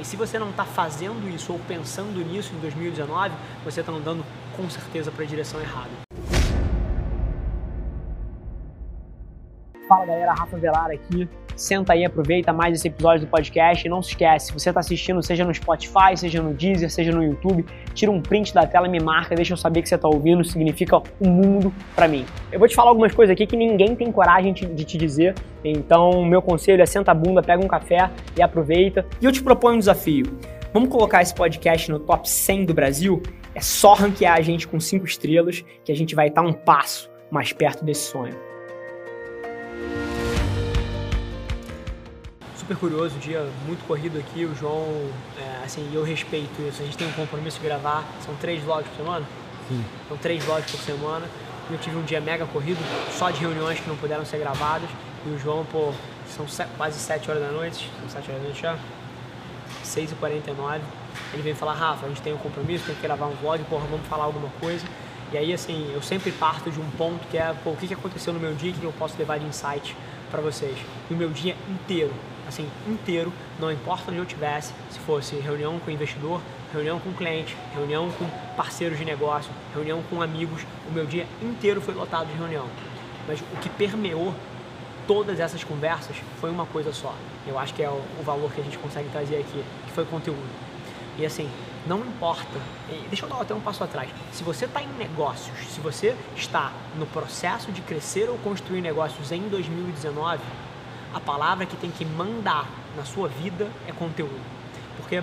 E se você não está fazendo isso ou pensando nisso em 2019, você está andando com certeza para a direção errada. Fala galera, Rafa Velar aqui. Senta aí, aproveita mais esse episódio do podcast e não se esquece, se você está assistindo, seja no Spotify, seja no Deezer, seja no YouTube, tira um print da tela, me marca, deixa eu saber que você está ouvindo, significa um mundo para mim. Eu vou te falar algumas coisas aqui que ninguém tem coragem de te dizer, então meu conselho é senta a bunda, pega um café e aproveita. E eu te proponho um desafio. Vamos colocar esse podcast no top 100 do Brasil? É só ranquear a gente com 5 estrelas que a gente vai estar um passo mais perto desse sonho. Super curioso, dia muito corrido aqui. O João, é, assim, eu respeito isso. A gente tem um compromisso de gravar. São três vlogs por semana? Sim. São três vlogs por semana. Eu tive um dia mega corrido, só de reuniões que não puderam ser gravadas. E o João, pô, são quase 7 horas da noite. São 7 horas da noite já? 6h49. Ele vem falar, Rafa, a gente tem um compromisso, tem que gravar um vlog, porra, vamos falar alguma coisa. E aí, assim, eu sempre parto de um ponto que é, pô, o que aconteceu no meu dia que eu posso levar de insight para vocês. E o meu dia inteiro assim, inteiro, não importa onde eu tivesse, se fosse reunião com investidor, reunião com cliente, reunião com parceiros de negócio, reunião com amigos, o meu dia inteiro foi lotado de reunião. Mas o que permeou todas essas conversas foi uma coisa só. Eu acho que é o, valor que a gente consegue trazer aqui, que foi conteúdo. E assim, não importa, deixa eu dar até um passo atrás. Se você está em negócios, se você está no processo de crescer ou construir negócios em 2019, a palavra que tem que mandar na sua vida é conteúdo. Porque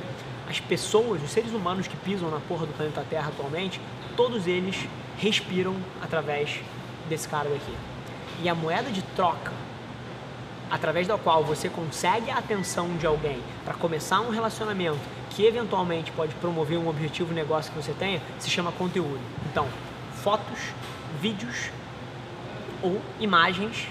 as pessoas, os seres humanos que pisam na porra do planeta Terra atualmente, todos eles respiram através desse cara daqui. E a moeda de troca, através da qual você consegue a atenção de alguém para começar um relacionamento que eventualmente pode promover um objetivo negócio que você tenha, se chama conteúdo. Então, fotos, vídeos ou imagens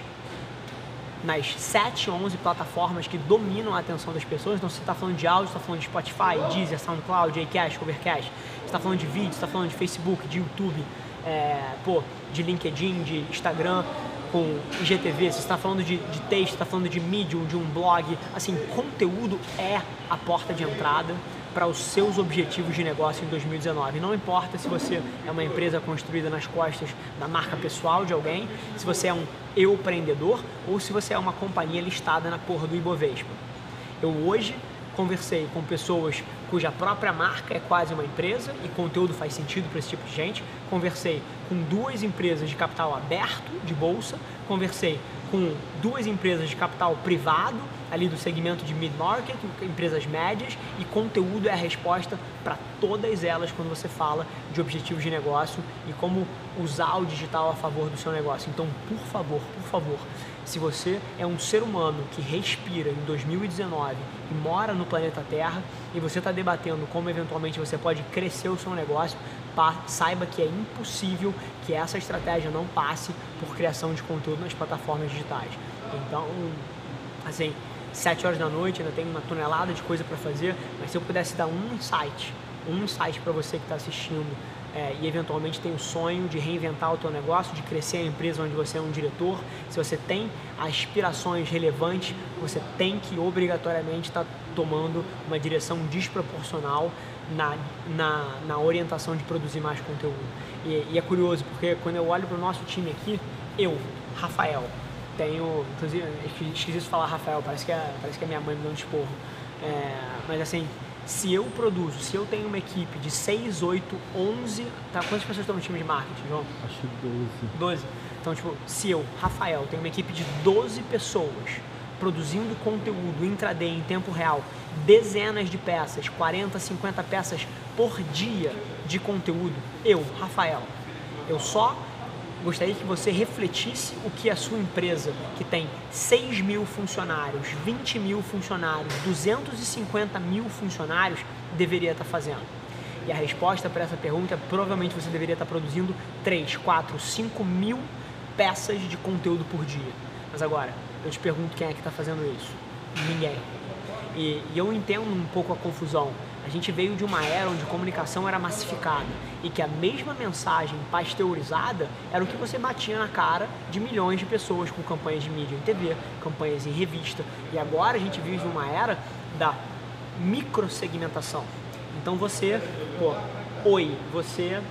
nas 7, 11 plataformas que dominam a atenção das pessoas. Então, você está falando de áudio, está falando de Spotify, Deezer, SoundCloud, Acast, Overcast. Está falando de vídeo, está falando de Facebook, de YouTube, é, pô, de LinkedIn, de Instagram, com IGTV. Você está falando de, de texto, está falando de Medium, de um blog. Assim, conteúdo é a porta de entrada para os seus objetivos de negócio em 2019. Não importa se você é uma empresa construída nas costas da marca pessoal de alguém, se você é um empreendedor ou se você é uma companhia listada na porra do Ibovespa. Eu hoje conversei com pessoas cuja própria marca é quase uma empresa e conteúdo faz sentido para esse tipo de gente. Conversei com duas empresas de capital aberto de bolsa, conversei com duas empresas de capital privado, ali do segmento de mid-market, empresas médias, e conteúdo é a resposta para todas elas quando você fala de objetivos de negócio e como usar o digital a favor do seu negócio. Então, por favor, por favor, se você é um ser humano que respira em 2019 e mora no planeta Terra e você está debatendo como eventualmente você pode crescer o seu negócio, saiba que é impossível que essa estratégia não passe por criação de conteúdo nas plataformas digitais. Então, assim, 7 horas da noite ainda tem uma tonelada de coisa para fazer, mas se eu pudesse dar um insight, um insight para você que está assistindo é, e eventualmente tem o sonho de reinventar o teu negócio, de crescer a empresa onde você é um diretor, se você tem aspirações relevantes, você tem que obrigatoriamente estar tá tomando uma direção desproporcional na, na, na orientação de produzir mais conteúdo. E, e é curioso, porque quando eu olho para o nosso time aqui, eu, Rafael, tenho, inclusive, esqueci de falar Rafael, parece que é, parece que é minha mãe me dando esporro. É, mas assim, se eu produzo, se eu tenho uma equipe de 6, 8, 11, tá, quantas pessoas estão no time de marketing, João? Acho que 12. 12. Então, tipo, se eu, Rafael, tenho uma equipe de 12 pessoas produzindo conteúdo intraday em tempo real, dezenas de peças, 40, 50 peças por dia de conteúdo, eu, Rafael, eu só gostaria que você refletisse o que a sua empresa, que tem 6 mil funcionários, 20 mil funcionários, 250 mil funcionários, deveria estar fazendo. E a resposta para essa pergunta é provavelmente você deveria estar produzindo 3, 4, 5 mil peças de conteúdo por dia. Mas agora, eu te pergunto quem é que está fazendo isso? Ninguém. E, e eu entendo um pouco a confusão. A gente veio de uma era onde comunicação era massificada e que a mesma mensagem pasteurizada era o que você batia na cara de milhões de pessoas com campanhas de mídia em TV, campanhas em revista. E agora a gente vive uma era da microsegmentação. Então você, pô, Oi, você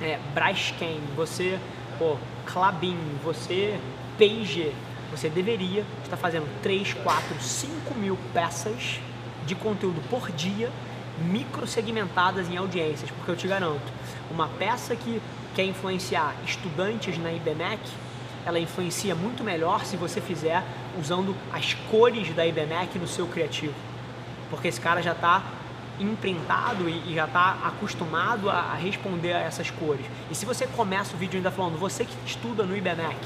é, Braskem, você pô, Clabin, você Page, você deveria estar fazendo 3, 4, 5 mil peças de conteúdo por dia microsegmentadas em audiências, porque eu te garanto, uma peça que quer influenciar estudantes na IBMEC, ela influencia muito melhor se você fizer usando as cores da IBMEC no seu criativo. Porque esse cara já está imprintado e, já está acostumado a, responder a essas cores. E se você começa o vídeo ainda falando, você que estuda no IBMEC,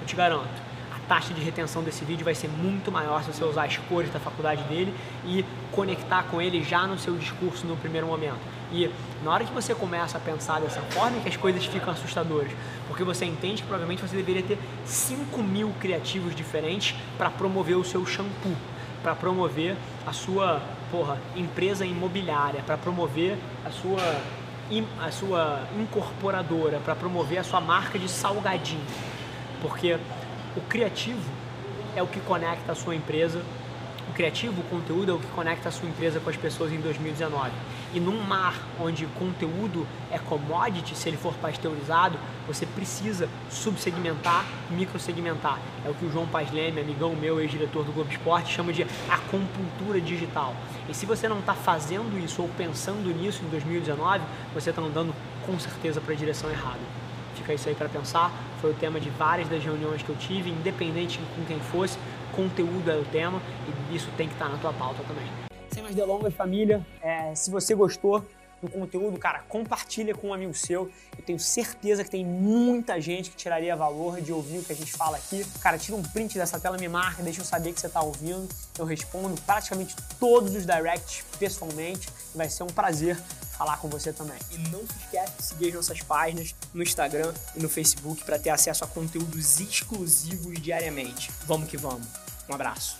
eu te garanto, taxa de retenção desse vídeo vai ser muito maior se você usar as cores da faculdade dele e conectar com ele já no seu discurso no primeiro momento. E na hora que você começa a pensar dessa forma, é que as coisas ficam assustadoras, porque você entende que provavelmente você deveria ter 5 mil criativos diferentes para promover o seu shampoo, para promover a sua porra, empresa imobiliária, para promover a sua, a sua incorporadora, para promover a sua marca de salgadinho. Porque o criativo é o que conecta a sua empresa o criativo, o conteúdo é o que conecta a sua empresa com as pessoas em 2019. E num mar onde conteúdo é commodity, se ele for pasteurizado, você precisa subsegmentar, microsegmentar. É o que o João Paz Leme, amigão meu, ex-diretor do Globo Esporte, chama de acupuntura digital. E se você não está fazendo isso ou pensando nisso em 2019, você está andando com certeza para a direção errada. Fica isso aí para pensar. Foi o tema de várias das reuniões que eu tive, independente com quem fosse conteúdo é o tema e isso tem que estar na tua pauta também. Sem mais delongas, família, é, se você gostou do conteúdo, cara, compartilha com um amigo seu. Eu tenho certeza que tem muita gente que tiraria valor de ouvir o que a gente fala aqui. Cara, tira um print dessa tela, me marca, deixa eu saber que você está ouvindo. Eu respondo praticamente todos os directs pessoalmente vai ser um prazer falar com você também. E não se esquece de seguir as nossas páginas no Instagram e no Facebook para ter acesso a conteúdos exclusivos diariamente. Vamos que vamos. Um abraço.